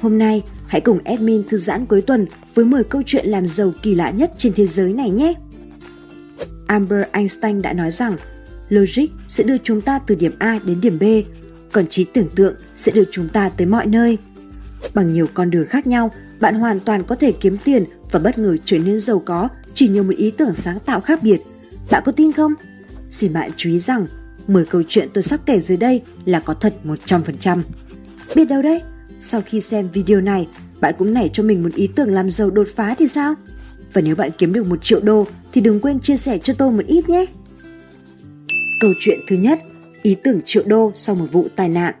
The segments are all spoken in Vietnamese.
Hôm nay, hãy cùng admin thư giãn cuối tuần với 10 câu chuyện làm giàu kỳ lạ nhất trên thế giới này nhé. Amber Einstein đã nói rằng logic sẽ đưa chúng ta từ điểm A đến điểm B, còn trí tưởng tượng sẽ đưa chúng ta tới mọi nơi. Bằng nhiều con đường khác nhau, bạn hoàn toàn có thể kiếm tiền và bất ngờ trở nên giàu có chỉ nhờ một ý tưởng sáng tạo khác biệt. Bạn có tin không? Xin bạn chú ý rằng 10 câu chuyện tôi sắp kể dưới đây là có thật 100%. Biết đâu đấy, sau khi xem video này, bạn cũng nảy cho mình một ý tưởng làm giàu đột phá thì sao? Và nếu bạn kiếm được một triệu đô thì đừng quên chia sẻ cho tôi một ít nhé. Câu chuyện thứ nhất, ý tưởng triệu đô sau một vụ tai nạn.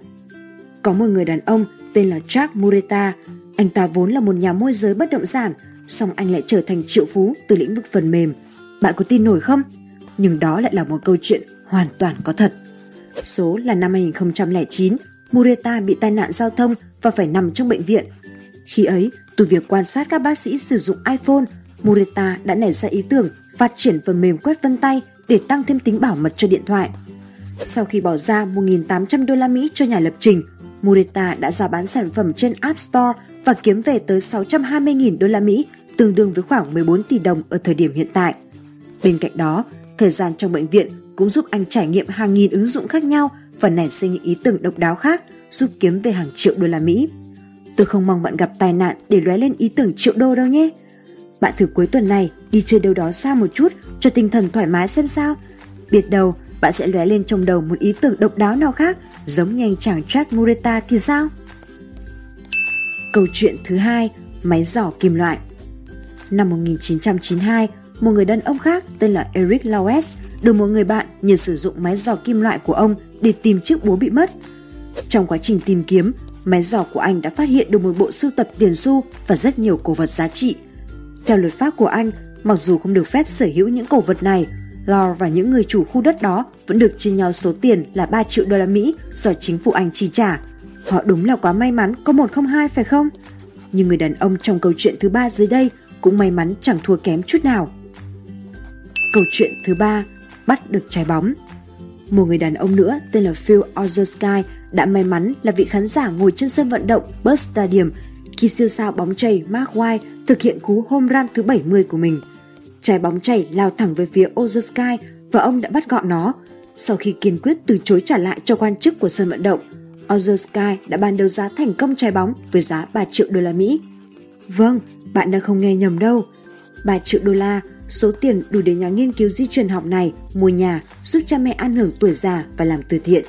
Có một người đàn ông tên là Jack Mureta. Anh ta vốn là một nhà môi giới bất động sản, song anh lại trở thành triệu phú từ lĩnh vực phần mềm. Bạn có tin nổi không? Nhưng đó lại là một câu chuyện hoàn toàn có thật. Số là năm 2009, Mureta bị tai nạn giao thông và phải nằm trong bệnh viện. Khi ấy, từ việc quan sát các bác sĩ sử dụng iPhone, Mureta đã nảy ra ý tưởng phát triển phần mềm quét vân tay để tăng thêm tính bảo mật cho điện thoại. Sau khi bỏ ra 1.800 đô la Mỹ cho nhà lập trình, Mureta đã ra bán sản phẩm trên App Store và kiếm về tới 620.000 đô la Mỹ, tương đương với khoảng 14 tỷ đồng ở thời điểm hiện tại. Bên cạnh đó, thời gian trong bệnh viện cũng giúp anh trải nghiệm hàng nghìn ứng dụng khác nhau và nảy sinh những ý tưởng độc đáo khác giúp kiếm về hàng triệu đô la Mỹ. Tôi không mong bạn gặp tai nạn để lóe lên ý tưởng triệu đô đâu nhé. Bạn thử cuối tuần này đi chơi đâu đó xa một chút cho tinh thần thoải mái xem sao. Biết đâu bạn sẽ lóe lên trong đầu một ý tưởng độc đáo nào khác giống như anh chàng Chad Mureta thì sao? Câu chuyện thứ hai, máy giỏ kim loại. Năm 1992, một người đàn ông khác tên là Eric Lawes được một người bạn nhờ sử dụng máy dò kim loại của ông để tìm chiếc búa bị mất. Trong quá trình tìm kiếm, máy dò của anh đã phát hiện được một bộ sưu tập tiền xu và rất nhiều cổ vật giá trị. Theo luật pháp của anh, mặc dù không được phép sở hữu những cổ vật này, Lor và những người chủ khu đất đó vẫn được chia nhau số tiền là 3 triệu đô la Mỹ do chính phủ Anh chi trả. Họ đúng là quá may mắn có 102 phải không? Nhưng người đàn ông trong câu chuyện thứ ba dưới đây cũng may mắn chẳng thua kém chút nào. Câu chuyện thứ ba, bắt được trái bóng. Một người đàn ông nữa tên là Phil Ozersky đã may mắn là vị khán giả ngồi trên sân vận động Bus Stadium khi siêu sao bóng chày Mark White thực hiện cú home run thứ 70 của mình. Trái bóng chảy lao thẳng về phía Ozersky và ông đã bắt gọn nó. Sau khi kiên quyết từ chối trả lại cho quan chức của sân vận động, Ozersky đã ban đấu giá thành công trái bóng với giá 3 triệu đô la Mỹ. Vâng, bạn đã không nghe nhầm đâu. 3 triệu đô la Số tiền đủ để nhà nghiên cứu di truyền học này mua nhà, giúp cha mẹ an hưởng tuổi già và làm từ thiện.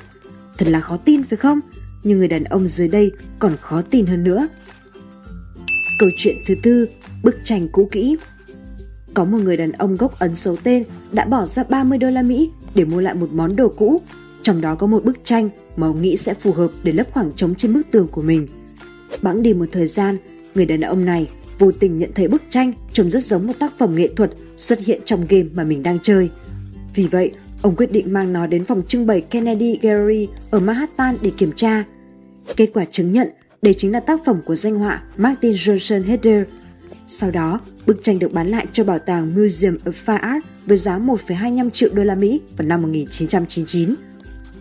Thật là khó tin phải không? Nhưng người đàn ông dưới đây còn khó tin hơn nữa. Câu chuyện thứ tư, bức tranh cũ kỹ. Có một người đàn ông gốc Ấn xấu tên đã bỏ ra 30 đô la Mỹ để mua lại một món đồ cũ, trong đó có một bức tranh mà ông nghĩ sẽ phù hợp để lấp khoảng trống trên bức tường của mình. Bẵng đi một thời gian, người đàn ông này vô tình nhận thấy bức tranh trông rất giống một tác phẩm nghệ thuật xuất hiện trong game mà mình đang chơi. Vì vậy, ông quyết định mang nó đến phòng trưng bày Kennedy Gallery ở Manhattan để kiểm tra. Kết quả chứng nhận đây chính là tác phẩm của danh họa Martin Johnson Heder. Sau đó, bức tranh được bán lại cho bảo tàng Museum of Fine Art với giá 1,25 triệu đô la Mỹ vào năm 1999.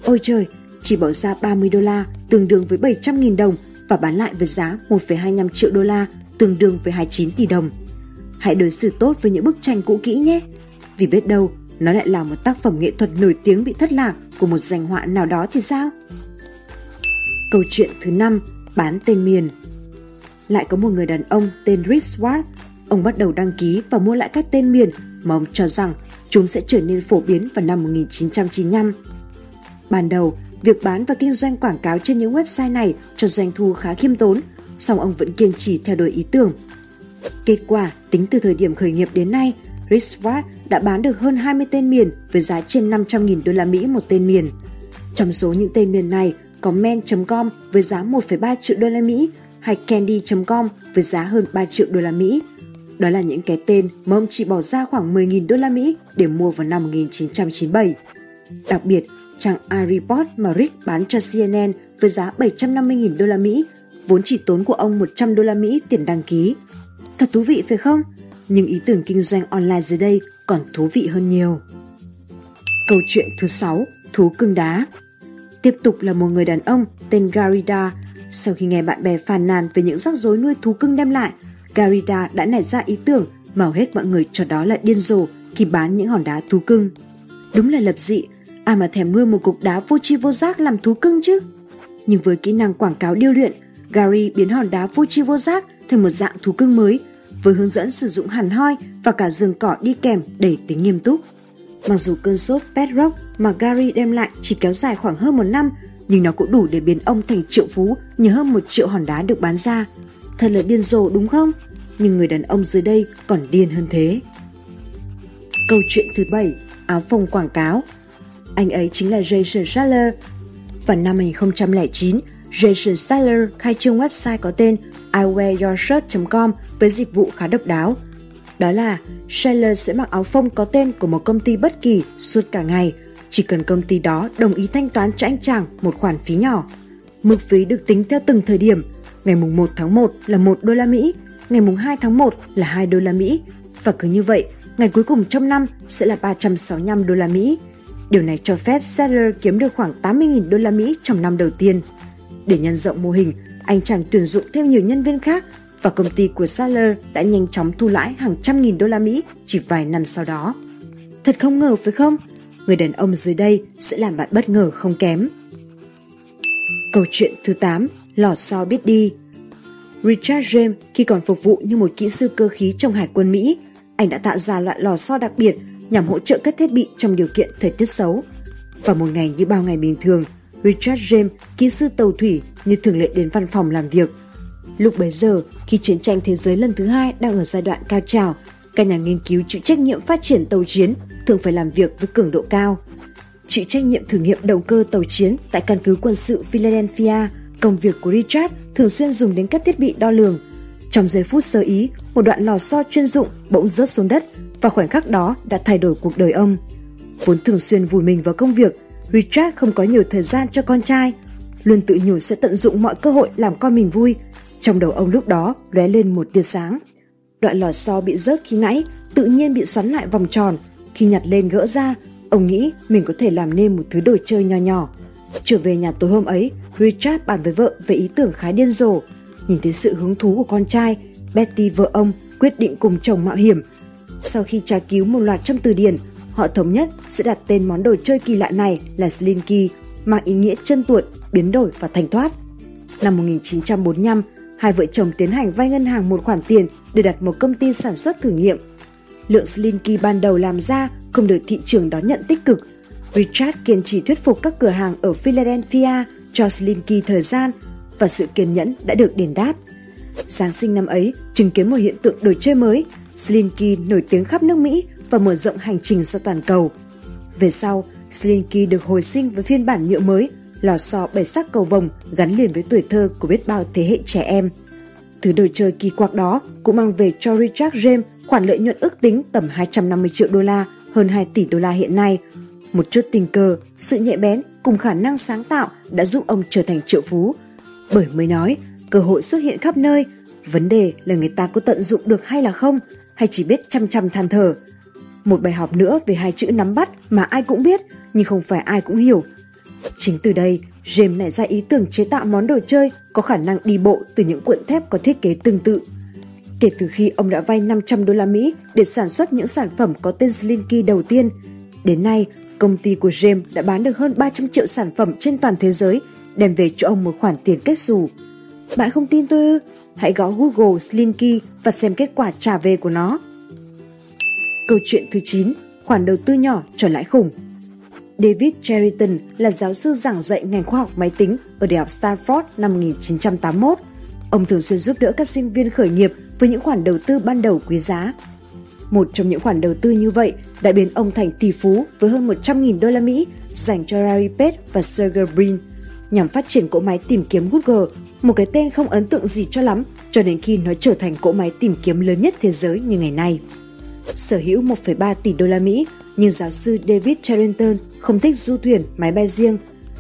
Ôi trời, chỉ bỏ ra 30 đô la, tương đương với 700.000 đồng và bán lại với giá 1,25 triệu đô la tương đương với 29 tỷ đồng. Hãy đối xử tốt với những bức tranh cũ kỹ nhé, vì biết đâu nó lại là một tác phẩm nghệ thuật nổi tiếng bị thất lạc của một danh họa nào đó thì sao? Câu chuyện thứ năm bán tên miền Lại có một người đàn ông tên Rick Swart, ông bắt đầu đăng ký và mua lại các tên miền mà ông cho rằng chúng sẽ trở nên phổ biến vào năm 1995. Ban đầu, việc bán và kinh doanh quảng cáo trên những website này cho doanh thu khá khiêm tốn song ông vẫn kiên trì theo đuổi ý tưởng. Kết quả, tính từ thời điểm khởi nghiệp đến nay, Richward đã bán được hơn 20 tên miền với giá trên 500.000 đô la Mỹ một tên miền. Trong số những tên miền này có men.com với giá 1,3 triệu đô la Mỹ hay candy.com với giá hơn 3 triệu đô la Mỹ. Đó là những cái tên mà ông chỉ bỏ ra khoảng 10.000 đô la Mỹ để mua vào năm 1997. Đặc biệt, trang iReport mà Rick bán cho CNN với giá 750.000 đô la Mỹ vốn chỉ tốn của ông 100 đô la Mỹ tiền đăng ký. Thật thú vị phải không? Nhưng ý tưởng kinh doanh online dưới đây còn thú vị hơn nhiều. Câu chuyện thứ 6, thú cưng đá. Tiếp tục là một người đàn ông tên Garida. Sau khi nghe bạn bè phàn nàn về những rắc rối nuôi thú cưng đem lại, Garida đã nảy ra ý tưởng mà hết mọi người cho đó là điên rồ khi bán những hòn đá thú cưng. Đúng là lập dị, ai mà thèm nuôi một cục đá vô tri vô giác làm thú cưng chứ? Nhưng với kỹ năng quảng cáo điêu luyện, Gary biến hòn đá vô tri vô giác thành một dạng thú cưng mới với hướng dẫn sử dụng hẳn hoi và cả giường cỏ đi kèm để tính nghiêm túc. Mặc dù cơn sốt pet rock mà Gary đem lại chỉ kéo dài khoảng hơn một năm, nhưng nó cũng đủ để biến ông thành triệu phú nhờ hơn một triệu hòn đá được bán ra. Thật là điên rồ đúng không? Nhưng người đàn ông dưới đây còn điên hơn thế. Câu chuyện thứ bảy, áo phông quảng cáo. Anh ấy chính là Jason Schaller. Vào năm 2009, Jason Styler khai trương website có tên iwearyourshirt.com với dịch vụ khá độc đáo. Đó là Styler sẽ mặc áo phông có tên của một công ty bất kỳ suốt cả ngày, chỉ cần công ty đó đồng ý thanh toán cho anh chàng một khoản phí nhỏ. Mức phí được tính theo từng thời điểm. Ngày mùng 1 tháng 1 là 1 đô la Mỹ, ngày mùng 2 tháng 1 là 2 đô la Mỹ và cứ như vậy, ngày cuối cùng trong năm sẽ là 365 đô la Mỹ. Điều này cho phép seller kiếm được khoảng 80.000 đô la Mỹ trong năm đầu tiên. Để nhân rộng mô hình, anh chàng tuyển dụng thêm nhiều nhân viên khác và công ty của Saller đã nhanh chóng thu lãi hàng trăm nghìn đô la Mỹ chỉ vài năm sau đó. Thật không ngờ phải không? Người đàn ông dưới đây sẽ làm bạn bất ngờ không kém. Câu chuyện thứ 8, lò xo biết đi. Richard James khi còn phục vụ như một kỹ sư cơ khí trong Hải quân Mỹ, anh đã tạo ra loại lò xo đặc biệt nhằm hỗ trợ các thiết bị trong điều kiện thời tiết xấu. Và một ngày như bao ngày bình thường, Richard James, kỹ sư tàu thủy như thường lệ đến văn phòng làm việc. Lúc bấy giờ, khi chiến tranh thế giới lần thứ hai đang ở giai đoạn cao trào, các nhà nghiên cứu chịu trách nhiệm phát triển tàu chiến thường phải làm việc với cường độ cao. Chịu trách nhiệm thử nghiệm động cơ tàu chiến tại căn cứ quân sự Philadelphia, công việc của Richard thường xuyên dùng đến các thiết bị đo lường. Trong giây phút sơ ý, một đoạn lò xo chuyên dụng bỗng rớt xuống đất và khoảnh khắc đó đã thay đổi cuộc đời ông. Vốn thường xuyên vùi mình vào công việc, Richard không có nhiều thời gian cho con trai, luôn tự nhủ sẽ tận dụng mọi cơ hội làm con mình vui. Trong đầu ông lúc đó lóe lên một tia sáng. Đoạn lò xo bị rớt khi nãy tự nhiên bị xoắn lại vòng tròn. Khi nhặt lên gỡ ra, ông nghĩ mình có thể làm nên một thứ đồ chơi nho nhỏ. Trở về nhà tối hôm ấy, Richard bàn với vợ về ý tưởng khá điên rồ. Nhìn thấy sự hứng thú của con trai, Betty vợ ông quyết định cùng chồng mạo hiểm. Sau khi tra cứu một loạt trong từ điển, họ thống nhất sẽ đặt tên món đồ chơi kỳ lạ này là Slinky, mang ý nghĩa chân tuột, biến đổi và thành thoát. Năm 1945, hai vợ chồng tiến hành vay ngân hàng một khoản tiền để đặt một công ty sản xuất thử nghiệm. Lượng Slinky ban đầu làm ra không được thị trường đón nhận tích cực. Richard kiên trì thuyết phục các cửa hàng ở Philadelphia cho Slinky thời gian và sự kiên nhẫn đã được đền đáp. Giáng sinh năm ấy chứng kiến một hiện tượng đồ chơi mới, Slinky nổi tiếng khắp nước Mỹ và mở rộng hành trình ra toàn cầu. Về sau, Slinky được hồi sinh với phiên bản nhựa mới, lò xo bảy sắc cầu vồng gắn liền với tuổi thơ của biết bao thế hệ trẻ em. Thứ đồ chơi kỳ quặc đó cũng mang về cho Richard James khoản lợi nhuận ước tính tầm 250 triệu đô la, hơn 2 tỷ đô la hiện nay. Một chút tình cờ, sự nhạy bén cùng khả năng sáng tạo đã giúp ông trở thành triệu phú. Bởi mới nói, cơ hội xuất hiện khắp nơi, vấn đề là người ta có tận dụng được hay là không, hay chỉ biết chăm chăm than thở. Một bài học nữa về hai chữ nắm bắt mà ai cũng biết nhưng không phải ai cũng hiểu. Chính từ đây, James nảy ra ý tưởng chế tạo món đồ chơi có khả năng đi bộ từ những cuộn thép có thiết kế tương tự. Kể từ khi ông đã vay 500 đô la Mỹ để sản xuất những sản phẩm có tên Slinky đầu tiên, đến nay công ty của James đã bán được hơn 300 triệu sản phẩm trên toàn thế giới, đem về cho ông một khoản tiền kết xù. Bạn không tin tôi ư? Hãy gõ Google Slinky và xem kết quả trả về của nó. Câu chuyện thứ 9, khoản đầu tư nhỏ trở lãi khủng. David Cheriton là giáo sư giảng dạy ngành khoa học máy tính ở Đại học Stanford năm 1981. Ông thường xuyên giúp đỡ các sinh viên khởi nghiệp với những khoản đầu tư ban đầu quý giá. Một trong những khoản đầu tư như vậy đã biến ông thành tỷ phú với hơn 100.000 đô la Mỹ dành cho Larry Page và Sergey Brin nhằm phát triển cỗ máy tìm kiếm Google, một cái tên không ấn tượng gì cho lắm cho đến khi nó trở thành cỗ máy tìm kiếm lớn nhất thế giới như ngày nay. Sở hữu 1,3 tỷ đô la Mỹ, nhưng giáo sư David Charrington không thích du thuyền, máy bay riêng.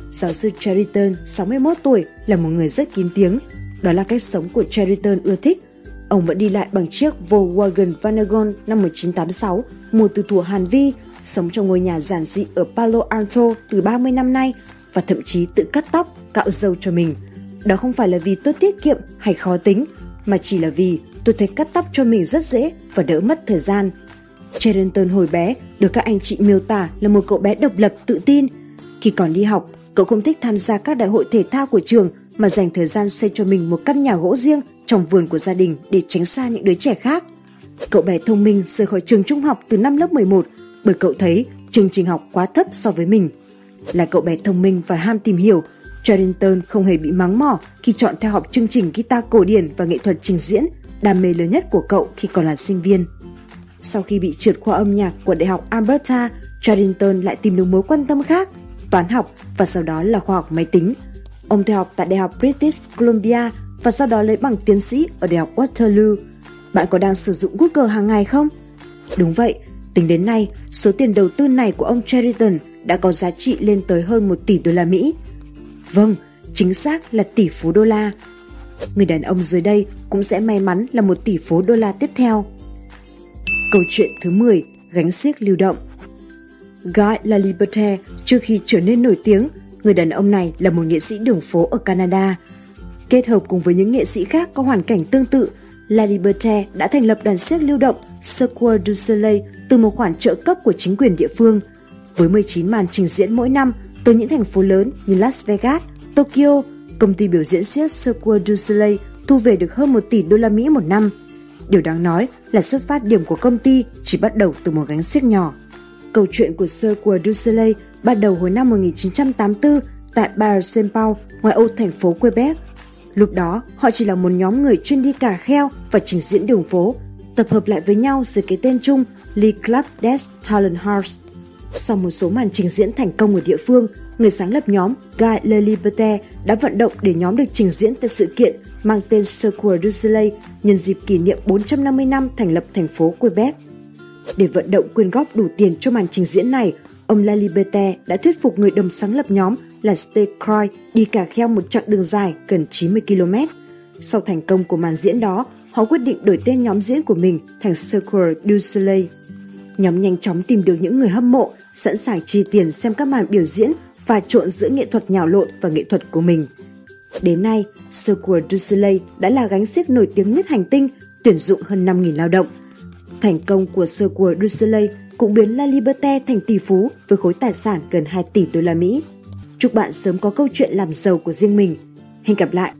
Giáo sư Charrington, 61 tuổi, là một người rất kín tiếng. Đó là cách sống của Charrington ưa thích. Ông vẫn đi lại bằng chiếc Volkswagen Vanagon năm 1986, mua từ thủ Hàn Vi, sống trong ngôi nhà giản dị ở Palo Alto từ 30 năm nay và thậm chí tự cắt tóc, cạo râu cho mình. Đó không phải là vì tôi tiết kiệm hay khó tính, mà chỉ là vì tôi thấy cắt tóc cho mình rất dễ và đỡ mất thời gian. Charrington hồi bé được các anh chị miêu tả là một cậu bé độc lập tự tin. Khi còn đi học, cậu không thích tham gia các đại hội thể thao của trường mà dành thời gian xây cho mình một căn nhà gỗ riêng trong vườn của gia đình để tránh xa những đứa trẻ khác. Cậu bé thông minh rời khỏi trường trung học từ năm lớp 11 bởi cậu thấy chương trình học quá thấp so với mình. Là cậu bé thông minh và ham tìm hiểu, Charrington không hề bị mắng mỏ khi chọn theo học chương trình guitar cổ điển và nghệ thuật trình diễn, đam mê lớn nhất của cậu khi còn là sinh viên. Sau khi bị trượt khoa âm nhạc của Đại học Alberta, Charrington lại tìm được mối quan tâm khác, toán học và sau đó là khoa học máy tính. Ông theo học tại Đại học British Columbia và sau đó lấy bằng tiến sĩ ở Đại học Waterloo. Bạn có đang sử dụng Google hàng ngày không? Đúng vậy, tính đến nay, số tiền đầu tư này của ông Charrington đã có giá trị lên tới hơn 1 tỷ đô la Mỹ. Vâng, chính xác là tỷ phú đô la. Người đàn ông dưới đây cũng sẽ may mắn là một tỷ phú đô la tiếp theo. Câu chuyện thứ 10, gánh xiếc lưu động. Guy Laliberte trước khi trở nên nổi tiếng, người đàn ông này là một nghệ sĩ đường phố ở Canada. Kết hợp cùng với những nghệ sĩ khác có hoàn cảnh tương tự, Laliberte đã thành lập đoàn xiếc lưu động Cirque du Soleil từ một khoản trợ cấp của chính quyền địa phương. Với 19 màn trình diễn mỗi năm từ những thành phố lớn như Las Vegas, Tokyo, công ty biểu diễn siếc Cirque du Soleil thu về được hơn 1 tỷ đô la Mỹ một năm – Điều đáng nói là xuất phát điểm của công ty chỉ bắt đầu từ một gánh xiếc nhỏ. Câu chuyện của Cirque du Soleil bắt đầu hồi năm 1984 tại Bar Saint Paul, ngoài ô thành phố Quebec. Lúc đó, họ chỉ là một nhóm người chuyên đi cà kheo và trình diễn đường phố, tập hợp lại với nhau dưới cái tên chung Lee Club des Talent House. Sau một số màn trình diễn thành công ở địa phương, người sáng lập nhóm Guy Leliberte đã vận động để nhóm được trình diễn tại sự kiện mang tên Secours du Soleil nhân dịp kỷ niệm 450 năm thành lập thành phố Quebec. Để vận động quyên góp đủ tiền cho màn trình diễn này, ông Laliberte đã thuyết phục người đồng sáng lập nhóm là Steve Croy đi cả kheo một chặng đường dài gần 90 km. Sau thành công của màn diễn đó, họ quyết định đổi tên nhóm diễn của mình thành Secours du Soleil. Nhóm nhanh chóng tìm được những người hâm mộ, sẵn sàng chi tiền xem các màn biểu diễn và trộn giữa nghệ thuật nhào lộn và nghệ thuật của mình. Đến nay, Cirque du Soleil đã là gánh xiếc nổi tiếng nhất hành tinh, tuyển dụng hơn 5.000 lao động. Thành công của Cirque du Soleil cũng biến La Liberté thành tỷ phú với khối tài sản gần 2 tỷ đô la Mỹ. Chúc bạn sớm có câu chuyện làm giàu của riêng mình. Hẹn gặp lại